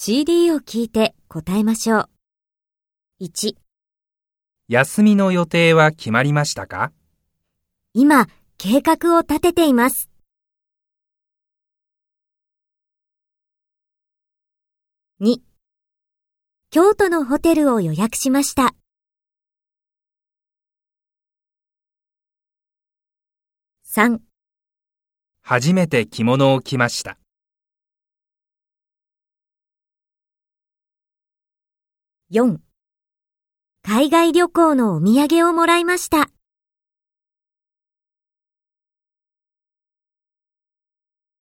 CD を聞いて答えましょう。1、休みの予定は決まりましたか？今、計画を立てています。2、京都のホテルを予約しました。3、初めて着物を着ました。4海外旅行のお土産をもらいました。